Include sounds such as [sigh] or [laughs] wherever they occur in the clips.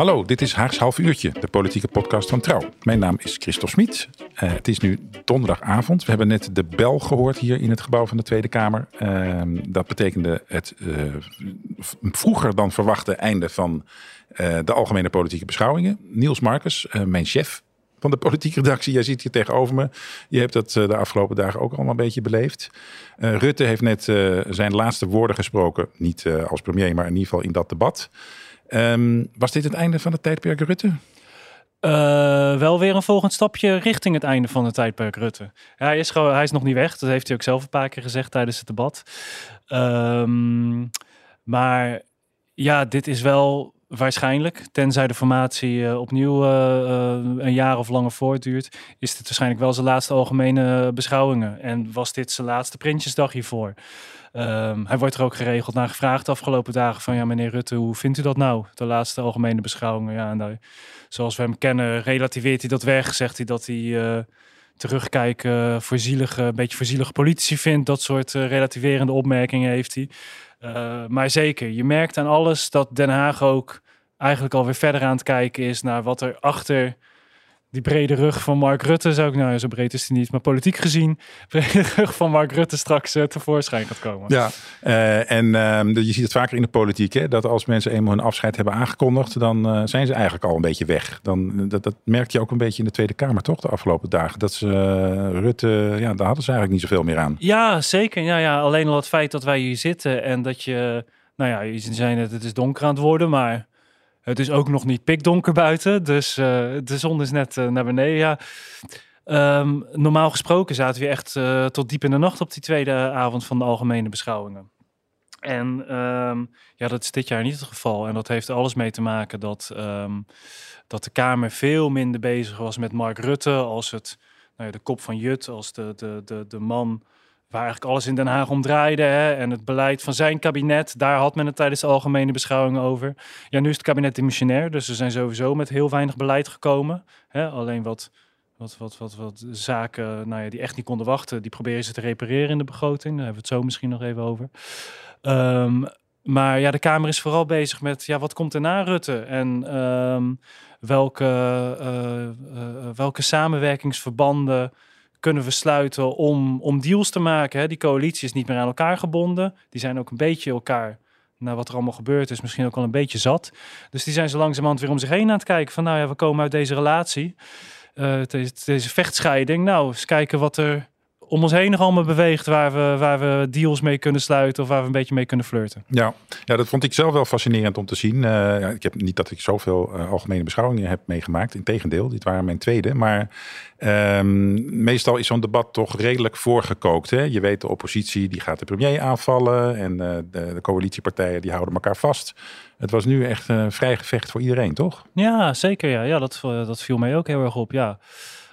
Hallo, dit is Haags Half Uurtje, de politieke podcast van Trouw. Mijn naam is Christophe Smit. Uh, het is nu donderdagavond. We hebben net de bel gehoord hier in het gebouw van de Tweede Kamer. Uh, dat betekende het uh, vroeger dan verwachte einde van uh, de algemene politieke beschouwingen. Niels Marcus, mijn chef van de politieke redactie. Jij zit hier tegenover me. Je hebt dat de afgelopen dagen ook allemaal een beetje beleefd. Rutte heeft net zijn laatste woorden gesproken. Niet als premier, maar in ieder geval in dat debat. Um, was dit het einde van het tijdperk Rutte? Uh, wel weer een volgend stapje richting het einde van het tijdperk Rutte. Hij, is gewoon, hij is nog niet weg. Dat heeft hij ook zelf een paar keer gezegd tijdens het debat. Um, maar ja, dit is wel waarschijnlijk, tenzij de formatie uh, opnieuw uh, een jaar of langer voortduurt, is dit waarschijnlijk wel zijn laatste algemene beschouwingen. En was dit zijn laatste printjesdag hiervoor. Um, hij wordt er ook geregeld naar gevraagd de afgelopen dagen van ja meneer Rutte, hoe vindt u dat nou? De laatste algemene beschouwingen. Ja, en daar, zoals we hem kennen, relativeert hij dat weg. Zegt hij dat hij terugkijken voor een beetje voor zielige politici vindt. Dat soort relativerende opmerkingen heeft hij. Uh, maar zeker, je merkt aan alles dat Den Haag ook eigenlijk alweer verder aan het kijken is naar wat er achter die brede rug van Mark Rutte zou ik, nou zo breed is hij niet, maar politiek gezien, [laughs] brede rug van Mark Rutte straks uh, tevoorschijn gaat komen. Ja, uh, en uh, je ziet het vaker in de politiek, hè, dat als mensen eenmaal hun afscheid hebben aangekondigd, dan uh, zijn ze eigenlijk al een beetje weg. Dan, dat, dat merk je ook een beetje in de Tweede Kamer, toch, de afgelopen dagen. Dat ze Rutte, ja, daar hadden ze eigenlijk niet zoveel meer aan. Ja, zeker. Ja, ja, alleen al het feit dat wij hier zitten en dat je, nou ja, je zei net, het is donker aan het worden, maar het is ook nog niet pikdonker buiten, dus uh, de zon is net uh, naar beneden. Ja. Um, normaal gesproken zaten we echt uh, tot diep in de nacht op die tweede avond van de algemene beschouwingen. En um, ja, dat is dit jaar niet het geval. En dat heeft alles mee te maken dat, um, dat de Kamer veel minder bezig was met Mark Rutte als het, nou ja, de kop van Jut, als de, de, de, de man waar eigenlijk alles in Den Haag om draaide. Hè, en het beleid van zijn kabinet, daar had men het tijdens de algemene beschouwing over. Ja, nu is het kabinet dimissionair, dus ze zijn sowieso met heel weinig beleid gekomen. Hè, alleen wat, wat, wat, wat, wat zaken nou ja, die echt niet konden wachten, die proberen ze te repareren in de begroting. Daar hebben we het zo misschien nog even over. Um, maar ja, de Kamer is vooral bezig met ja, wat komt er na Rutte en um, welke, uh, uh, welke samenwerkingsverbanden kunnen we sluiten om, om deals te maken. Hè? Die coalitie is niet meer aan elkaar gebonden. Die zijn ook een beetje elkaar, naar wat er allemaal gebeurd is, misschien ook al een beetje zat. Dus die zijn zo langzamerhand weer om zich heen aan het kijken van, nou ja, we komen uit deze relatie, uh, deze, deze vechtscheiding. Nou, eens kijken wat er om ons heen nog allemaal beweegt waar we, waar we deals mee kunnen sluiten of waar we een beetje mee kunnen flirten. Ja, ja dat vond ik zelf wel fascinerend om te zien. Uh, ja, ik heb niet dat ik zoveel uh, algemene beschouwingen heb meegemaakt. Integendeel, dit waren mijn tweede. Maar um, meestal is zo'n debat toch redelijk voorgekookt. Hè? Je weet, de oppositie die gaat de premier aanvallen en uh, de, de coalitiepartijen die houden elkaar vast. Het was nu echt een vrij gevecht voor iedereen, toch? Ja, zeker. Ja, ja dat, dat viel mij ook heel erg op. Ja.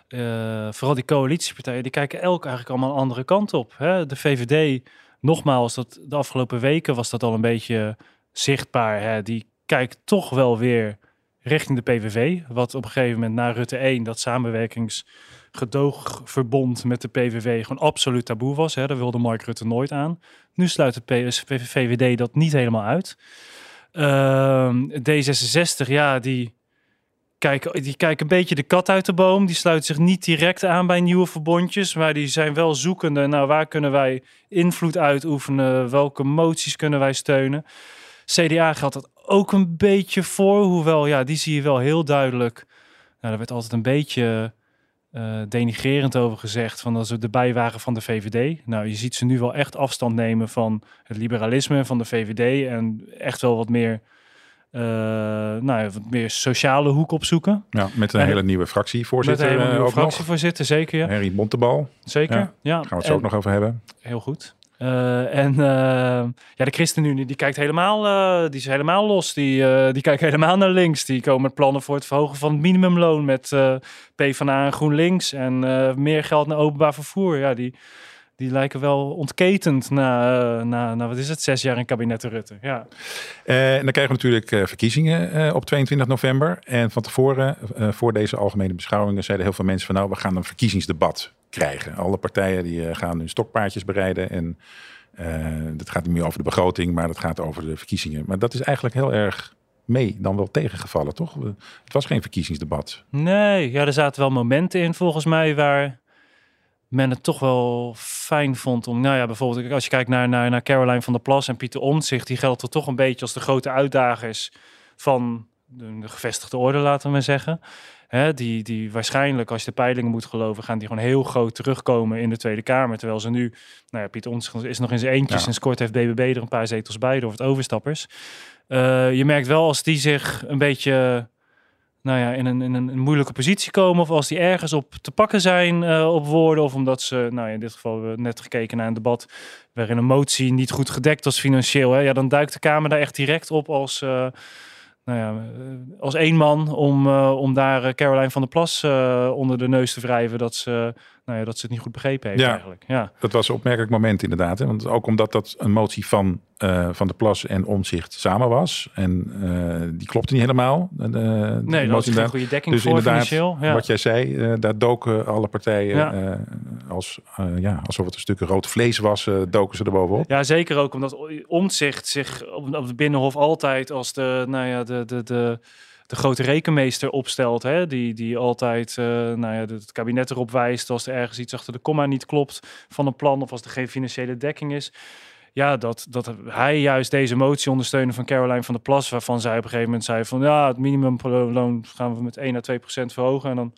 Uh, vooral die coalitiepartijen, die kijken elk eigenlijk allemaal een andere kant op. Hè? De VVD, nogmaals, dat, de afgelopen weken was dat al een beetje zichtbaar. Hè? Die kijkt toch wel weer richting de PVV. Wat op een gegeven moment na Rutte 1, dat samenwerkingsgedoogverbond met de PVV gewoon absoluut taboe was. Hè? Daar wilde Mark Rutte nooit aan. Nu sluit de VVD dat niet helemaal uit. Uh, D66, ja, die die kijken een beetje de kat uit de boom. Die sluiten zich niet direct aan bij nieuwe verbondjes, maar die zijn wel zoekende. Nou, waar kunnen wij invloed uitoefenen? Welke moties kunnen wij steunen? CDA geldt dat ook een beetje voor, hoewel ja, die zie je wel heel duidelijk. Nou, daar werd altijd een beetje uh, denigrerend over gezegd van dat ze de bijwagen van de VVD. Nou, je ziet ze nu wel echt afstand nemen van het liberalisme van de VVD en echt wel wat meer uh, nou, wat meer sociale hoek opzoeken. Ja, met een en, hele nieuwe fractievoorzitter. Met een hele nieuwe uh, fractievoorzitter, zeker. Ja. Henry Montebal. Zeker, ja. gaan we het zo ook nog over hebben. Heel goed. Uh, en ja, de ChristenUnie die kijkt helemaal, die is helemaal los. Die, die kijkt helemaal naar links. Die komen met plannen voor het verhogen van het minimumloon met PvdA en GroenLinks. En meer geld naar openbaar vervoer. Ja, die, die lijken wel ontketend na, uh, na, na, wat is het, zes jaar in kabinet Rutte. Ja. Uh, en dan krijgen we natuurlijk uh, verkiezingen op 22 november. En van tevoren, voor deze algemene beschouwingen, zeiden heel veel mensen van nou, we gaan een verkiezingsdebat krijgen. Alle partijen die gaan hun stokpaardjes bereiden en dat gaat niet meer over de begroting, maar dat gaat over de verkiezingen. Maar dat is eigenlijk heel erg mee dan wel tegengevallen, toch? Het was geen verkiezingsdebat. Nee, ja, er zaten wel momenten in volgens mij waar men het toch wel fijn vond om, nou ja, bijvoorbeeld als je kijkt naar, naar, naar Caroline van der Plas en Pieter Omtzigt, die geldt er toch een beetje als de grote uitdagers van de, de gevestigde orde, laten we zeggen. Hè, die, die waarschijnlijk, als je de peilingen moet geloven, gaan die gewoon heel groot terugkomen in de Tweede Kamer. Terwijl ze nu, nou ja, Pieter Omtzigt is nog in zijn eentje. Ja. Sinds kort heeft BBB er een paar zetels bij door het overstappers. Eh, je merkt wel als die zich een beetje nou ja, in, een, in een, moeilijke positie komen. Of als die ergens op te pakken zijn eh, op woorden. Of omdat ze, nou ja, in dit geval we net gekeken naar een debat waarin een motie niet goed gedekt was financieel. Hè, ja, dan duikt de Kamer daar echt direct op als, eh, nou ja, eh, als één man om, om daar Caroline van der Plas onder de neus te wrijven dat ze, nou ja, dat ze het niet goed begrepen heeft Ja. eigenlijk. Ja. Dat was een opmerkelijk moment inderdaad. Hè? Want ook omdat dat een motie van eh, Van de Plas en Omzicht samen was. En eh, die klopte niet helemaal. De, de Nee, dat geen inderdaad. goede dekking Dus voor inderdaad, financieel. Ja. Wat jij zei, eh, daar doken alle partijen Ja. eh, als, eh, ja, alsof het een stuk rood vlees was, eh, doken ze er bovenop. Ja, zeker ook omdat Omtzigt zich op, op de Binnenhof altijd als de, nou ja, de, de, de, de grote rekenmeester opstelt. Hè? Die, die altijd eh, nou ja, het kabinet erop wijst als er ergens iets achter de komma niet klopt van een plan of als er geen financiële dekking is. Ja, dat, dat hij juist deze motie ondersteunen van Caroline van der Plas, waarvan zij op een gegeven moment zei van ja, het minimumloon gaan we met 1 à 2 procent verhogen en dan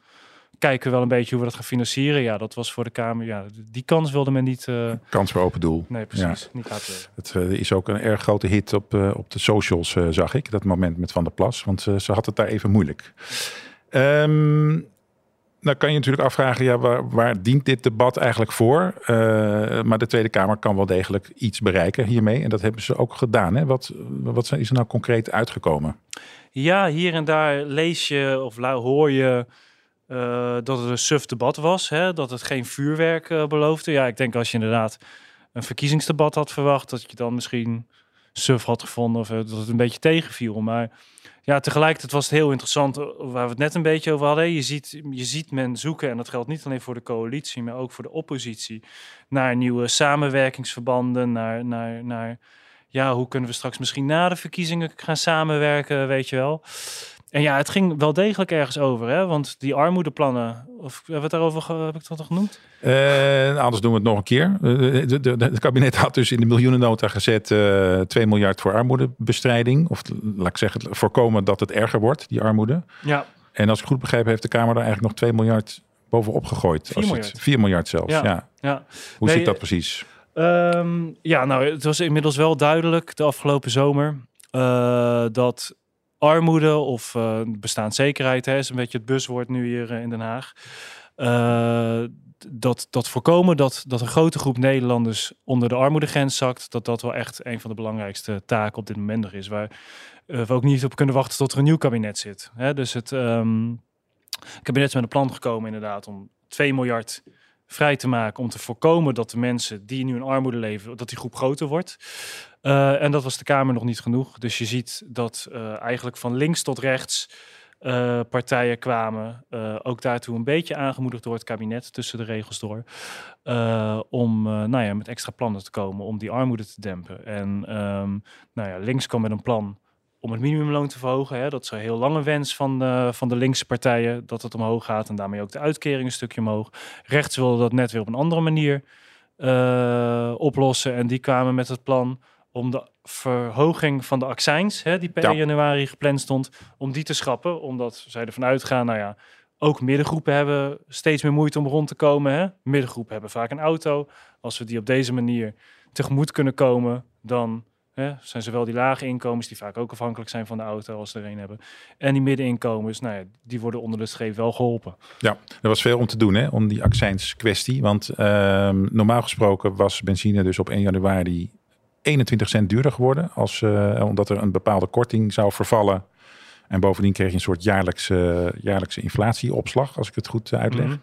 kijken we wel een beetje hoe we dat gaan financieren. Ja, dat was voor de Kamer, ja, die kans wilde men niet, eh, Kans voor open doel. nee precies, niet. Het eh, is ook een erg grote hit op, eh, op de socials, zag ik. Dat moment met Van der Plas. Want ze had het daar even moeilijk. Ehm dan kan je natuurlijk afvragen, ja, waar, waar dient dit debat eigenlijk voor? Maar de Tweede Kamer kan wel degelijk iets bereiken hiermee. En dat hebben ze ook gedaan. Hè? Wat, wat is er nou concreet uitgekomen? Ja, hier en daar lees je of hoor je eh, dat het een suf debat was. Hè? Dat het geen vuurwerk eh, beloofde. Ja, ik denk als je inderdaad een verkiezingsdebat had verwacht, dat je dan misschien suf had gevonden of eh, dat het een beetje tegenviel. Maar ja, tegelijkertijd was het heel interessant, waar we het net een beetje over hadden. Je ziet, je ziet men zoeken, en dat geldt niet alleen voor de coalitie, maar ook voor de oppositie, naar nieuwe samenwerkingsverbanden, naar, naar, naar ja, hoe kunnen we straks misschien na de verkiezingen gaan samenwerken, weet je wel. En ja, het ging wel degelijk ergens over, hè? Want die armoedeplannen, of hebben we het daarover heb ik dat al genoemd? Eh, anders doen we het nog een keer. Eh, de, de, het kabinet had dus in de miljoenennota gezet eh 2 miljard voor armoedebestrijding. Of laat ik zeggen, voorkomen dat het erger wordt, die armoede. Ja, En als ik goed begrepen heeft de Kamer daar eigenlijk nog 2 miljard bovenop gegooid. Vier Als je het- miljard. 4 miljard zelfs, ja. Ja. ja. Hoe Nee, zit dat precies? Ehm, ja, nou, het was inmiddels wel duidelijk de afgelopen zomer eh, dat armoede of eh, bestaanszekerheid, hè, is een beetje het buswoord nu hier eh, in Den Haag. eh, dat, dat voorkomen dat, dat een grote groep Nederlanders onder de armoedegrens zakt, dat dat wel echt een van de belangrijkste taken op dit moment nog is. Waar we ook niet op kunnen wachten tot er een nieuw kabinet zit. Hè? Dus het ehm, kabinet is met een plan gekomen inderdaad om 2 miljard vrij te maken om te voorkomen dat de mensen die nu in armoede leven, dat die groep groter wordt. Eh, en dat was de Kamer nog niet genoeg. Dus je ziet dat eh, eigenlijk van links tot rechts eh, partijen kwamen, ook daartoe een beetje aangemoedigd door het kabinet, tussen de regels door, om nou ja, met extra plannen te komen om die armoede te dempen. En ehm, nou ja, links kwam met een plan om het minimumloon te verhogen. Hè. Dat is een heel lange wens van, eh, van de linkse partijen, dat het omhoog gaat en daarmee ook de uitkering een stukje omhoog. Rechts wilde dat net weer op een andere manier eh, oplossen en die kwamen met het plan om de verhoging van de accijns, hè, die per Ja. 1 januari gepland stond, om die te schrappen. Omdat zij ervan uitgaan, nou ja, ook middengroepen hebben steeds meer moeite om rond te komen. Hè? Middengroepen hebben vaak een auto. Als we die op deze manier tegemoet kunnen komen, dan hè, zijn zowel die lage inkomens, die vaak ook afhankelijk zijn van de auto als ze er een hebben, en die middeninkomens, nou ja, die worden onder de streep wel geholpen. Ja, er was veel om te doen hè, om die accijnskwestie. Want ehm, normaal gesproken was benzine dus op 1 januari 21 cent duurder geworden. Als, eh, omdat er een bepaalde korting zou vervallen. En bovendien kreeg je een soort jaarlijkse, jaarlijkse inflatieopslag, als ik het goed eh, uitleg. Mhm.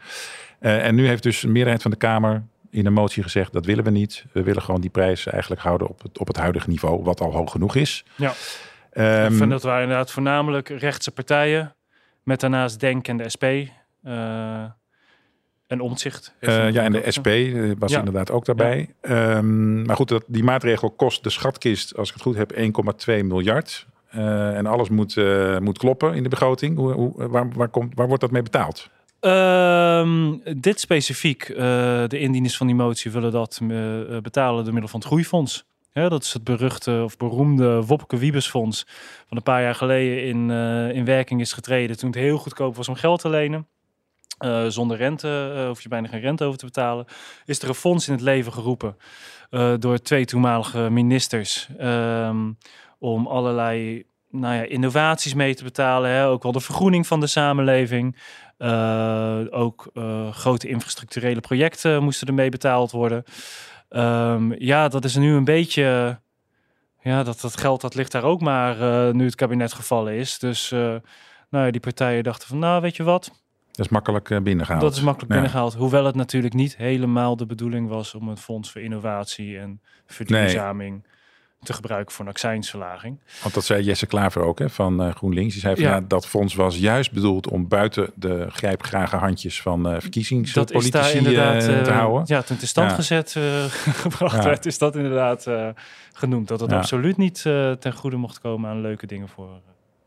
Eh, en nu heeft dus een meerderheid van de Kamer in een motie gezegd... dat willen we niet. We willen gewoon die prijs eigenlijk houden op het, op het huidige niveau... wat al hoog genoeg is. Ja. Ehm, ik vind dat waren inderdaad voornamelijk rechtse partijen, met daarnaast Denk en de SP. eh, en omzicht. Eh, ja, en de SP eh, was Ja. inderdaad ook daarbij. Ehm, maar goed, dat, die maatregel kost de schatkist, als ik het goed heb, 1,2 miljard. en alles moet, moet kloppen in de begroting. Hoe, hoe, waar, waar, komt, waar wordt dat mee betaald? Ehm, dit specifiek, de indieners van die motie willen dat betalen door middel van het groeifonds. dat is het beruchte of beroemde Wopke Wiebesfonds van een paar jaar geleden in, in werking is getreden toen het heel goedkoop was om geld te lenen. Zonder rente, hoef je bijna geen rente over te betalen. Is er een fonds in het leven geroepen door twee toenmalige ministers. Um, om allerlei nou ja, innovaties mee te betalen. Hè? Ook wel de vergroening van de samenleving. ook grote infrastructurele projecten moesten ermee betaald worden. Um, ja, dat is nu een beetje. Ja, dat, dat geld dat ligt daar ook maar nu het kabinet gevallen is. Dus nou ja, die partijen dachten van, nou weet je wat dat is makkelijk eh, binnengehaald. Dat is makkelijk binnengehaald. Hoewel het natuurlijk niet helemaal de bedoeling was om een fonds voor innovatie en verduurzaming te gebruiken voor een accijnsverlaging. Want dat zei Jesse Klaver ook hè, van uh, GroenLinks. Die zei van ja. dat fonds was juist bedoeld om buiten de grijpgrage handjes van uh, verkiezingspolitici te houden. Ja, toen het stand gezet [laughs] gebracht werd, is dat inderdaad genoemd. Dat het absoluut niet ten goede mocht komen aan leuke dingen voor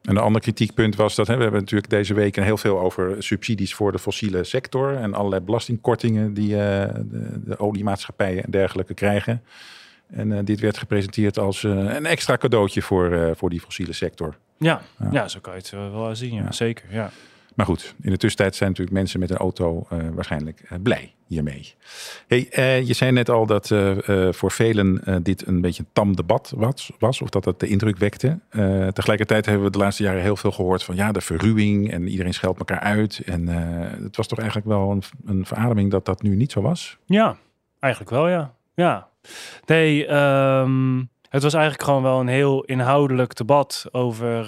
een ander kritiekpunt was dat hè, we hebben natuurlijk deze week heel veel over subsidies voor de fossiele sector en allerlei belastingkortingen die de, de, oliemaatschappijen en dergelijke krijgen. En uh, dit werd gepresenteerd als uh, een extra cadeautje voor, voor die fossiele sector. Ja, ja, ja. zo kan je het wel zien. Ja. Zeker. Ja. Maar goed, in de tussentijd zijn natuurlijk mensen met een auto waarschijnlijk blij hiermee. Hey, je zei net al dat voor velen dit een beetje een tam debat was, was of dat het de indruk wekte. tegelijkertijd hebben we de laatste jaren heel veel gehoord van ja, de verruwing en iedereen scheldt elkaar uit. En het was toch eigenlijk wel een, een verademing dat dat nu niet zo was? Ja, eigenlijk wel ja. Ja. Nee, um, het was eigenlijk gewoon wel een heel inhoudelijk debat over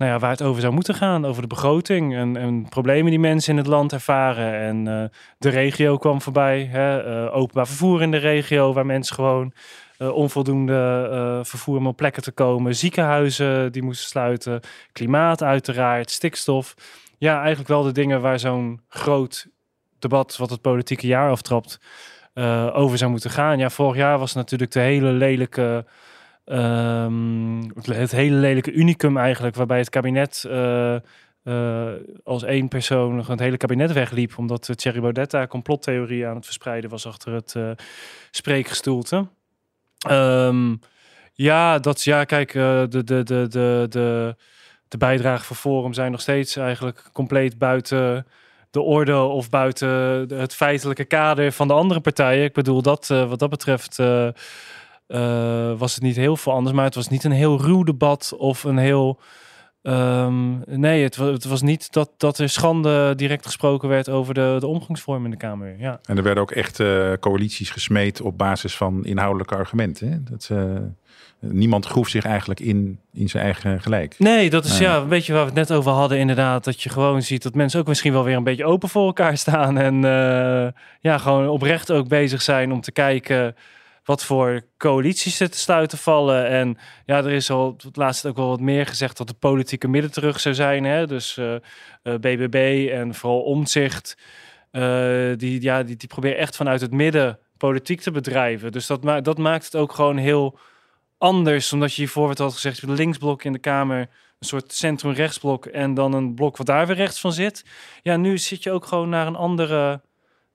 nou ja, waar het over zou moeten gaan. Over de begroting en, en problemen die mensen in het land ervaren. En uh, de regio kwam voorbij. Hè, uh, openbaar vervoer in de regio, waar mensen gewoon onvoldoende vervoer om op plekken te komen. Ziekenhuizen die moesten sluiten. Klimaat uiteraard, stikstof. Ja, eigenlijk wel de dingen waar zo'n groot debat, wat het politieke jaar aftrapt, over zou moeten gaan. Ja, vorig jaar was natuurlijk de hele lelijke Um, het hele lelijke unicum eigenlijk, waarbij het kabinet uh, uh, als één persoon het hele kabinet wegliep, omdat Thierry Baudet daar complottheorie aan het verspreiden was achter het spreekgestoelte. Um, ja, dat ja, kijk, de, de, de, de, de, de bijdrage voor Forum zijn nog steeds eigenlijk compleet buiten de orde of buiten het feitelijke kader van de andere partijen. Ik bedoel, dat wat dat betreft uh, was het niet heel veel anders. Maar het was niet een heel ruw debat of een heel. Um, nee, het, het, was niet dat, dat er schande direct gesproken werd over de, de omgangsvorm in de Kamer. Ja. En er werden ook echt coalities gesmeed op basis van inhoudelijke argumenten. Dat, uh, niemand groef zich eigenlijk in, in zijn eigen gelijk. Nee, dat is ja, een beetje waar we het net over hadden, inderdaad. Dat je gewoon ziet dat mensen ook misschien wel weer een beetje open voor elkaar [laughs] staan. En ja, gewoon oprecht ook bezig zijn om te kijken wat voor coalities er te sluiten vallen. En ja, er is al het laatste ook wel wat meer gezegd dat de politieke midden terug zou zijn. Hè? Dus uh, uh, BBB en vooral Omzicht. Die, ja, die, die proberen echt vanuit het midden politiek te bedrijven. Dus dat, ma dat maakt het ook gewoon heel anders. Omdat je hiervoor werd al gezegd, de linksblok in de Kamer, een soort centrum-rechtsblok en dan een blok wat daar weer rechts van zit. Ja, nu zit je ook gewoon naar een andere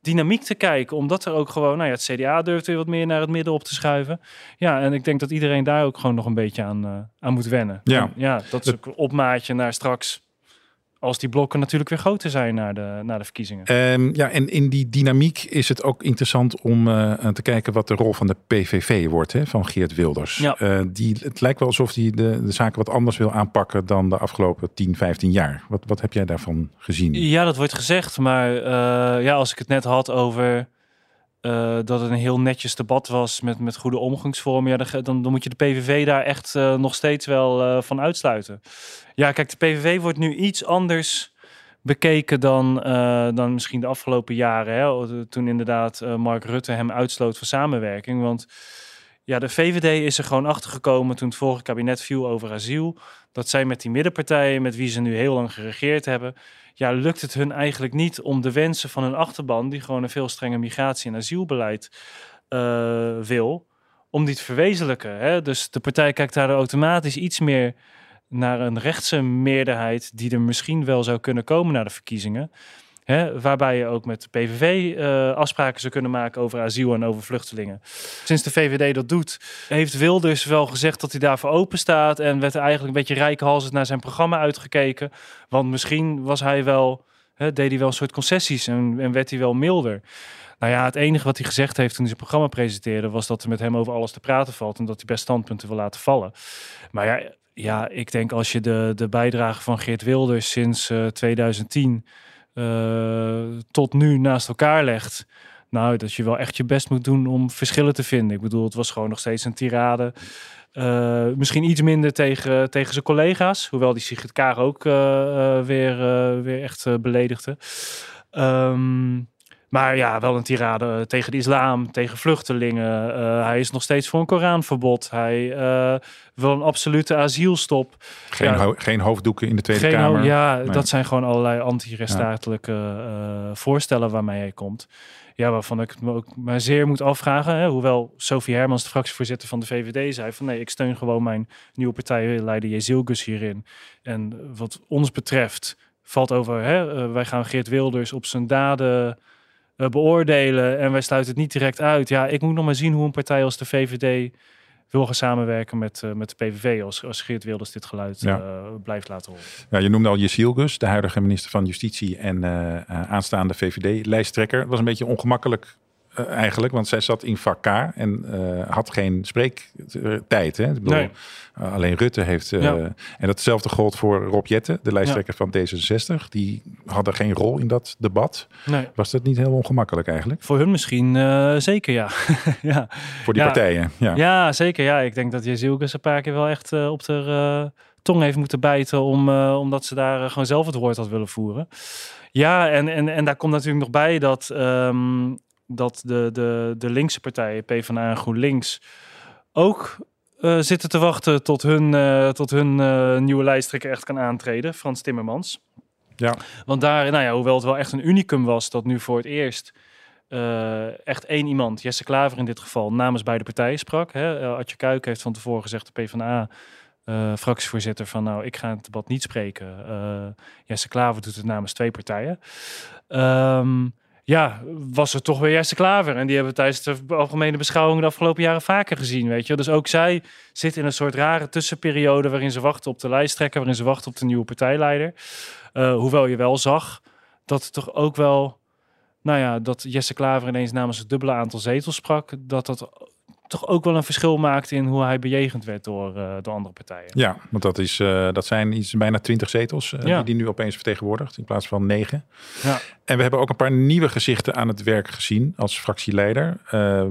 dynamiek te kijken. Omdat er ook gewoon, nou ja, het CDA durft weer wat meer naar het midden op te schuiven. Ja, en ik denk dat iedereen daar ook gewoon nog een beetje aan, uh, aan moet wennen. Ja, ja dat is ook een opmaatje naar straks als die blokken natuurlijk weer groter zijn naar de, naar de verkiezingen. Um, ja, en in die dynamiek is het ook interessant om uh, te kijken wat de rol van de PVV wordt, hè, van Geert Wilders. Ja. Uh, die, het lijkt wel alsof hij de, de zaken wat anders wil aanpakken dan de afgelopen 10, 15 jaar. Wat, wat heb jij daarvan gezien? Ja, dat wordt gezegd. Maar uh, ja, als ik het net had over uh, dat het een heel netjes debat was met, met goede omgangsvormen, ja, dan, dan moet je de PVV daar echt uh, nog steeds wel uh, van uitsluiten. Ja, kijk, de PVV wordt nu iets anders bekeken dan, dan misschien de afgelopen jaren. Hè, toen inderdaad Mark Rutte hem uitsloot voor samenwerking. Want ja, de VVD is er gewoon achter gekomen toen het vorige kabinet viel over asiel. Dat zij met die middenpartijen, met wie ze nu heel lang geregeerd hebben, ja, lukt het hun eigenlijk niet om de wensen van hun achterban, die gewoon een veel strenger migratie- en asielbeleid uh, wil, om die te verwezenlijken. Hè? Dus de partij kijkt daar automatisch iets meer naar een rechtse meerderheid die er misschien wel zou kunnen komen na de verkiezingen. Hè, waarbij je ook met de PVV uh, afspraken zou kunnen maken over asiel en over vluchtelingen. Sinds de VVD dat doet, heeft Wilders wel gezegd dat hij daarvoor open staat. En werd er eigenlijk een beetje rijkhalsend naar zijn programma uitgekeken. Want misschien was hij wel, hè, deed hij wel een soort concessies en, werd hij wel milder. Nou ja, het enige wat hij gezegd heeft toen hij zijn programma presenteerde, was dat er met hem over alles te praten valt en dat hij best standpunten wil laten vallen. Maar ja, ja ik denk als je de, de bijdrage van Geert Wilders sinds uh, 2010 uh, tot nu naast elkaar legt. Nou, dat je wel echt je best moet doen om verschillen te vinden. Ik bedoel, het was gewoon nog steeds een tirade. Uh, misschien iets minder tegen, tegen zijn collega's. Hoewel die Sigrid Kaag ook uh, weer, weer echt beledigde. Um, maar ja, wel een tirade eh, tegen de islam, tegen vluchtelingen. Uh, hij is nog steeds voor een Koranverbod. Hij uh, wil een absolute asielstop. Geen, ja, ho geen hoofddoeken in de Tweede Kamer. Ja, nee. dat zijn gewoon allerlei anti-rechtsstatelijke ja. voorstellen waarmee hij komt. Ja, waarvan ik me ook maar zeer moet afvragen. Hè, hoewel Sophie Hermans, de fractievoorzitter van de VVD, zei van nee, ik steun gewoon mijn nieuwe partijleider Jezilgus hierin. En wat ons betreft valt over, hè, wij gaan Geert Wilders op zijn daden beoordelen en wij sluiten het niet direct uit. Ja, ik moet nog maar zien hoe een partij als de VVD wil gaan samenwerken met, uh, met de PVV als, als Geert Wilders dit geluid ja. uh, blijft laten horen. Ja, je noemde al Jessiel Gus, de huidige minister van Justitie en aanstaande VVD-lijsttrekker. Het was een beetje ongemakkelijk uh, eigenlijk, want zij zat in vak K en uh, had geen spreektijd. Hè? Ik bedoel, nee. uh, alleen Rutte heeft. Ja. En datzelfde gold voor Rob Jetten, de lijsttrekker ja. van D66. Die hadden geen rol in dat debat. Nee. Was dat niet heel ongemakkelijk eigenlijk? Voor hun misschien zeker, ja. [laughs] ja. Voor die partijen, ja. Ja, zeker. Ja, ik denk dat Jezielkes een paar keer wel echt op de tong heeft moeten bijten, om, omdat ze daar gewoon zelf het woord had willen voeren. Ja, en, en, en daar komt natuurlijk nog bij dat um, dat de, de, de linkse partijen, PvdA en GroenLinks, ook uh, zitten te wachten tot hun, uh, tot hun uh, nieuwe lijsttrekker echt kan aantreden, Frans Timmermans. Ja. Want daar, nou ja, hoewel het wel echt een unicum was dat nu voor het eerst echt één iemand, Jesse Klaver in dit geval, namens beide partijen sprak. Hè. Adje Kuik heeft van tevoren gezegd, de PvdA, fractievoorzitter, van nou, ik ga het debat niet spreken. Jesse Klaver doet het namens twee partijen. Um, ja, was er toch weer Jesse Klaver. En die hebben we tijdens de algemene beschouwing de afgelopen jaren vaker gezien, weet je. Dus ook zij zit in een soort rare tussenperiode waarin ze wachten op de lijsttrekker, waarin ze wachten op de nieuwe partijleider. Uh, hoewel je wel zag dat het toch ook wel, nou ja, dat Jesse Klaver ineens namens het dubbele aantal zetels sprak, dat dat toch ook wel een verschil maakt in hoe hij bejegend werd door uh, de andere partijen. Ja, want dat, is, uh, dat zijn iets, bijna twintig zetels uh, ja. die, die nu opeens vertegenwoordigt in plaats van negen. Ja. En we hebben ook een paar nieuwe gezichten aan het werk gezien als fractieleider.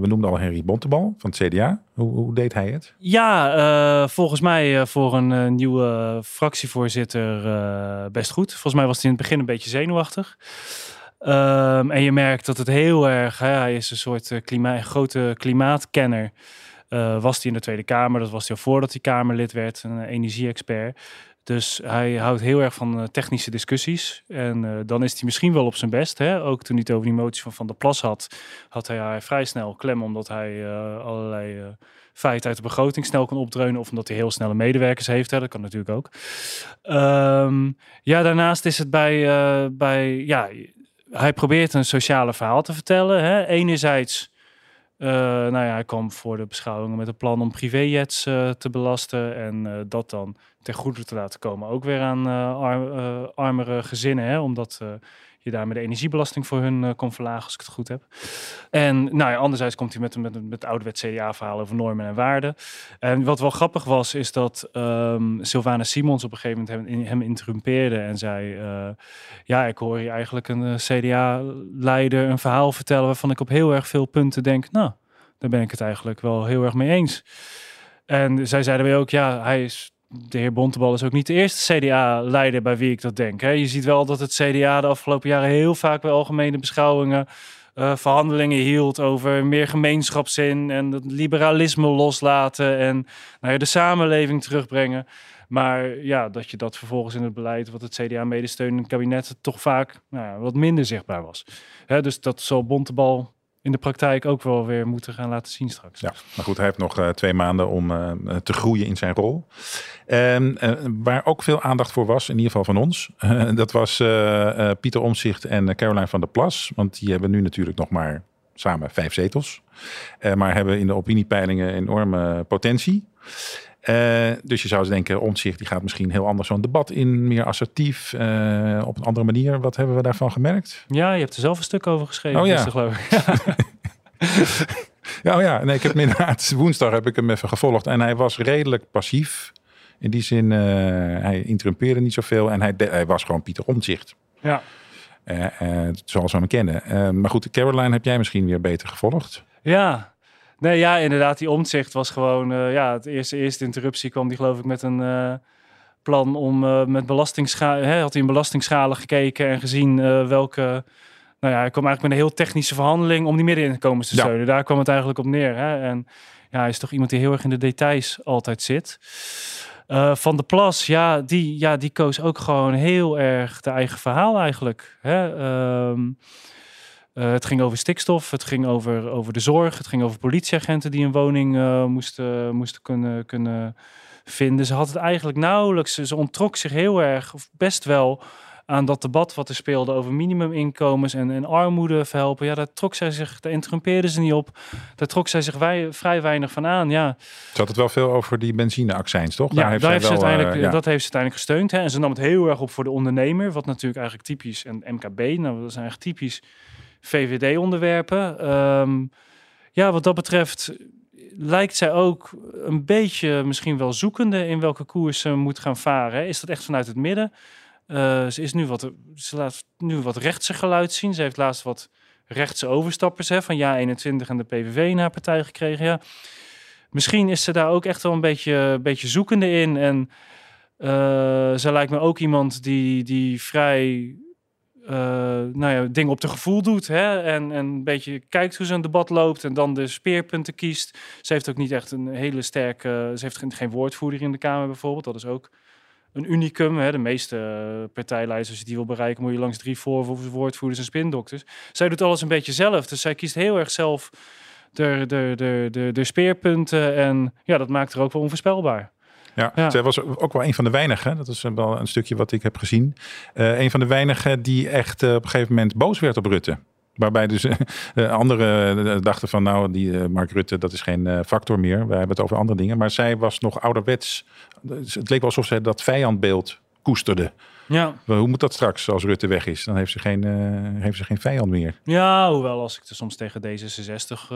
we noemden al Henry Bontebal van het CDA. Hoe, hoe deed hij het? Ja, volgens mij voor een nieuwe fractievoorzitter best goed. Volgens mij was hij in het begin een beetje zenuwachtig. Um, en je merkt dat het heel erg, hij is een soort klima grote klimaatkenner. Uh, was hij in de Tweede Kamer, dat was hij al voordat hij Kamerlid werd, een energie-expert. Dus hij houdt heel erg van technische discussies. En dan is hij misschien wel op zijn best. Hè? Ook toen hij het over die motie van Van der Plas had, had hij haar vrij snel klem, omdat hij allerlei feiten uit de begroting snel kan opdreunen. Of omdat hij heel snelle medewerkers heeft. Hè? Dat kan natuurlijk ook. Um, ja, daarnaast is het bij, bij ja, hij probeert een sociale verhaal te vertellen. Hè. Enerzijds, uh, nou ja, hij kwam voor de beschouwingen met een plan om privéjets uh, te belasten en uh, dat dan ten goede te laten komen. Ook weer aan ar armere gezinnen, hè, omdat je daarmee de energiebelasting voor hun uh, kon verlagen, als ik het goed heb. En nou ja, anderzijds komt hij met, met, met ouderwet CDA-verhaal over normen en waarden. En wat wel grappig was, is dat um, Sylvana Simons op een gegeven moment hem, hem interrumpeerde en zei... Uh, ja, ik hoor hier eigenlijk een uh, CDA-leider een verhaal vertellen waarvan ik op heel erg veel punten denk... nou, daar ben ik het eigenlijk wel heel erg mee eens. En zij zeiden weer ook, ja, hij is de heer Bontebal is ook niet de eerste CDA-leider bij wie ik dat denk. Hè. Je ziet wel dat het CDA de afgelopen jaren heel vaak bij algemene beschouwingen uh, verhandelingen hield over meer gemeenschapszin en het liberalisme loslaten en nou ja, de samenleving terugbrengen. Maar ja, dat je dat vervolgens in het beleid wat het CDA medesteunend kabinet toch vaak nou ja, wat minder zichtbaar was. Hè, dus dat zal Bontebal in de praktijk ook wel weer moeten gaan laten zien straks. Ja, maar goed, hij heeft nog uh, twee maanden om uh, te groeien in zijn rol. Uh, waar ook veel aandacht voor was, in ieder geval van ons, [laughs] dat was Pieter Omzicht en Caroline van der Plas. Want die hebben nu natuurlijk nog maar samen vijf zetels. maar hebben in de opiniepeilingen enorme potentie. Uh, dus je zou eens denken, Omtzigt die gaat misschien heel anders zo'n debat in, meer assertief, uh, op een andere manier. Wat hebben we daarvan gemerkt? Ja, je hebt er zelf een stuk over geschreven. Oh ja, geloof ik. [laughs] ja, oh ja. Nee, ik heb hem inderdaad woensdag heb ik hem even gevolgd en hij was redelijk passief. In die zin, uh, hij interrumpeerde niet zoveel en hij, hij was gewoon Pieter Omtzigt. Ja. zoals we hem kennen. maar goed, Caroline heb jij misschien weer beter gevolgd. Ja, Nee, ja, inderdaad. Die omzicht was gewoon... Uh, ja, het eerste, eerste interruptie kwam die geloof ik met een uh, plan om uh, met belastingschalen... Had hij een belastingschalen gekeken en gezien welke... Nou ja, hij kwam eigenlijk met een heel technische verhandeling om die middeninkomens te steunen. Ja. Daar kwam het eigenlijk op neer. Hè? En ja, hij is toch iemand die heel erg in de details altijd zit. van de Plas, ja die, ja, die koos ook gewoon heel erg de eigen verhaal eigenlijk. Hè? Ehm, uh, het ging over stikstof, het ging over, over de zorg, het ging over politieagenten die een woning uh, moesten, moesten kunnen, kunnen vinden. Ze had het eigenlijk nauwelijks, ze ontrok zich heel erg, of best wel, aan dat debat wat er speelde over minimuminkomens en, en armoede verhelpen. Ja, daar trok zij zich, daar interrumpeerde ze niet op. Daar trok zij zich wij, vrij weinig van aan. Ja. Ze had het wel veel over die benzineaccijns, toch? Ja, daar heeft, daar heeft ze uiteindelijk, uh, ja. dat heeft ze uiteindelijk gesteund. Hè? En ze nam het heel erg op voor de ondernemer, wat natuurlijk eigenlijk typisch, en MKB, nou, dat is eigenlijk typisch VVD-onderwerpen. Um, ja, wat dat betreft lijkt zij ook een beetje misschien wel zoekende in welke koers ze moet gaan varen. Is dat echt vanuit het midden? Uh, ze, is nu wat, ze laat nu wat rechtse geluid zien. Ze heeft laatst wat rechtse overstappers hè, van Ja 21 en de PVV in haar partij gekregen. Ja. Misschien is ze daar ook echt wel een beetje, beetje zoekende in. En uh, ze lijkt me ook iemand die, die vrij nou ja, dingen op de gevoel doet. Hè? En, en een beetje kijkt hoe een debat loopt en dan de speerpunten kiest. Ze heeft ook niet echt een hele sterke. Ze heeft geen, woordvoerder in de Kamer bijvoorbeeld. Dat is ook een unicum. Hè? De meeste partijleiders, als je die wil bereiken, moet je langs drie woordvoerders en spindokters. Zij doet alles een beetje zelf. Dus zij kiest heel erg zelf de, de, de, de, de speerpunten. En ja, dat maakt er ook wel onvoorspelbaar. Ja, ja, zij was ook wel een van de weinigen. Dat is wel een stukje wat ik heb gezien. Uh, een van de weinigen die echt uh, op een gegeven moment boos werd op Rutte. Waarbij dus uh, [laughs] anderen dachten van nou, die Mark Rutte, dat is geen factor meer. Wij hebben het over andere dingen. Maar zij was nog ouderwets. Het leek wel alsof zij dat vijandbeeld koesterde. Ja. Hoe moet dat straks als Rutte weg is? Dan heeft ze geen, heeft ze geen vijand meer. Ja, hoewel als ik er soms tegen D66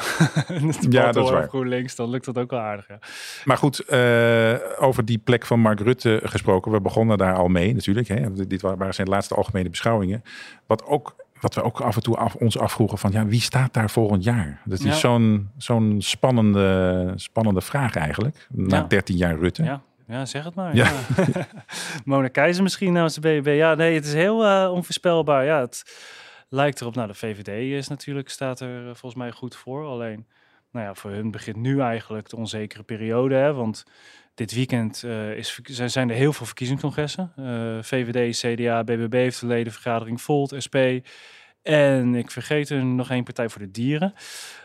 [laughs] ja, dat is waar. GroenLinks, dan lukt dat ook wel aardig. Ja. Maar goed, uh, over die plek van Mark Rutte gesproken. We begonnen daar al mee natuurlijk. Hè. Dit waren zijn laatste algemene beschouwingen. Wat, ook, wat we ook af en toe af, ons afvroegen van... ja, wie staat daar volgend jaar? Dat is ja. zo'n zo'n spannende, spannende vraag eigenlijk. Na ja. 13 jaar Rutte. Ja. Ja, zeg het maar. Ja. [laughs] Mona Keizer misschien namens de BBB. Ja, nee, het is heel uh, onvoorspelbaar. Ja, het lijkt erop. Nou, de VVD is natuurlijk, staat er eh, volgens mij goed voor. Alleen, nou ja, voor hun begint nu eigenlijk de onzekere periode. Hè, want dit weekend uh, is, zijn er heel veel verkiezingscongressen. Uh, VVD, CDA, BBB heeft de ledenvergadering, Volt, SP. En ik vergeet er nog één partij voor de dieren.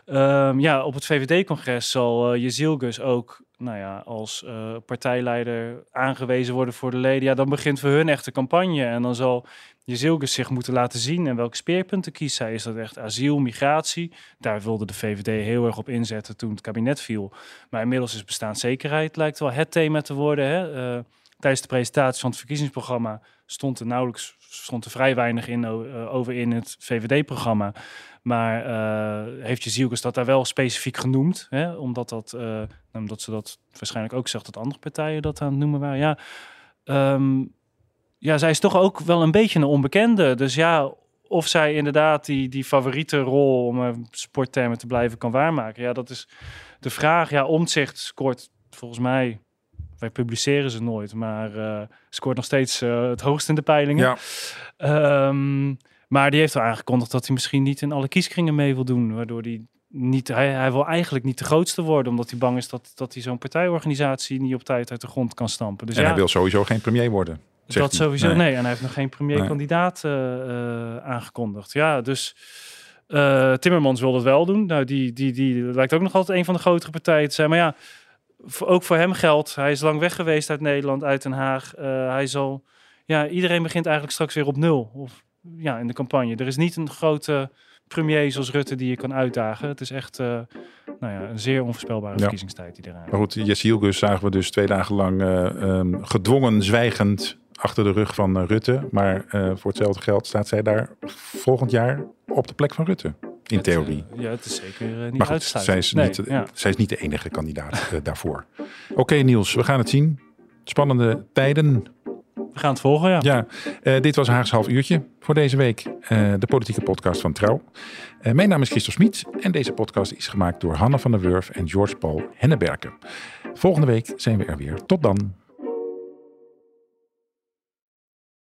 Um, ja, op het VVD-congres zal uh, ook nou ja, als uh, partijleider aangewezen worden voor de leden. Ja, dan begint voor hun echt de campagne. En dan zal Jezilgus zich moeten laten zien en welke speerpunten kiest zij. Is dat echt asiel, migratie? Daar wilde de VVD heel erg op inzetten toen het kabinet viel. Maar inmiddels is bestaanszekerheid lijkt wel het thema te worden. Hè? Uh, tijdens de presentatie van het verkiezingsprogramma stond er nauwelijks stond er vrij weinig in uh, over in het VVD-programma. Maar uh, heeft Jezielkes dat daar wel specifiek genoemd? Hè? Omdat, dat, uh, omdat ze dat waarschijnlijk ook zegt dat andere partijen dat aan het noemen waren. Ja, um, ja, zij is toch ook wel een beetje een onbekende. Dus ja, of zij inderdaad die, die favoriete rol, om sporttermen te blijven, kan waarmaken. Ja, dat is de vraag. Ja, omzicht scoort volgens mij wij publiceren ze nooit, maar uh, scoort nog steeds uh, het hoogst in de peilingen. Ja. Um, maar die heeft al aangekondigd dat hij misschien niet in alle kieskringen mee wil doen, waardoor hij niet, hij, hij wil eigenlijk niet de grootste worden, omdat hij bang is dat, dat hij zo'n partijorganisatie niet op tijd uit de grond kan stampen. Dus en ja, hij wil sowieso geen premier worden. Dat sowieso, nee. nee. En hij heeft nog geen premierkandidaat nee. uh, aangekondigd. Ja, dus Uh, Timmermans wil dat wel doen. Nou, die, die, die lijkt ook nog altijd een van de grotere partijen te zijn. Maar ja, ook voor hem geldt. Hij is lang weg geweest uit Nederland, uit Den Haag. hij zal... Ja, iedereen begint eigenlijk straks weer op nul. Of ja, in de campagne. Er is niet een grote premier zoals Rutte die je kan uitdagen. Het is echt uh, nou ja, een zeer onvoorspelbare verkiezingstijd die eraan Maar goed, zagen we dus twee dagen lang uh, um, gedwongen, zwijgend achter de rug van uh, Rutte. Maar voor hetzelfde geld staat zij daar volgend jaar op de plek van Rutte. In theorie. ja, het is zeker niet maar zij is, niet, ja. zij is niet de enige kandidaat daarvoor. Oké Niels, we gaan het zien. Spannende tijden. We gaan het volgen, ja. Ja, uh, dit was Haags half uurtje voor deze week. Uh, de politieke podcast van Trouw. Uh, mijn naam is Christel Smit en deze podcast is gemaakt door Hanna van der Wurf en George Paul Henneberken. Volgende week zijn we er weer. Tot dan.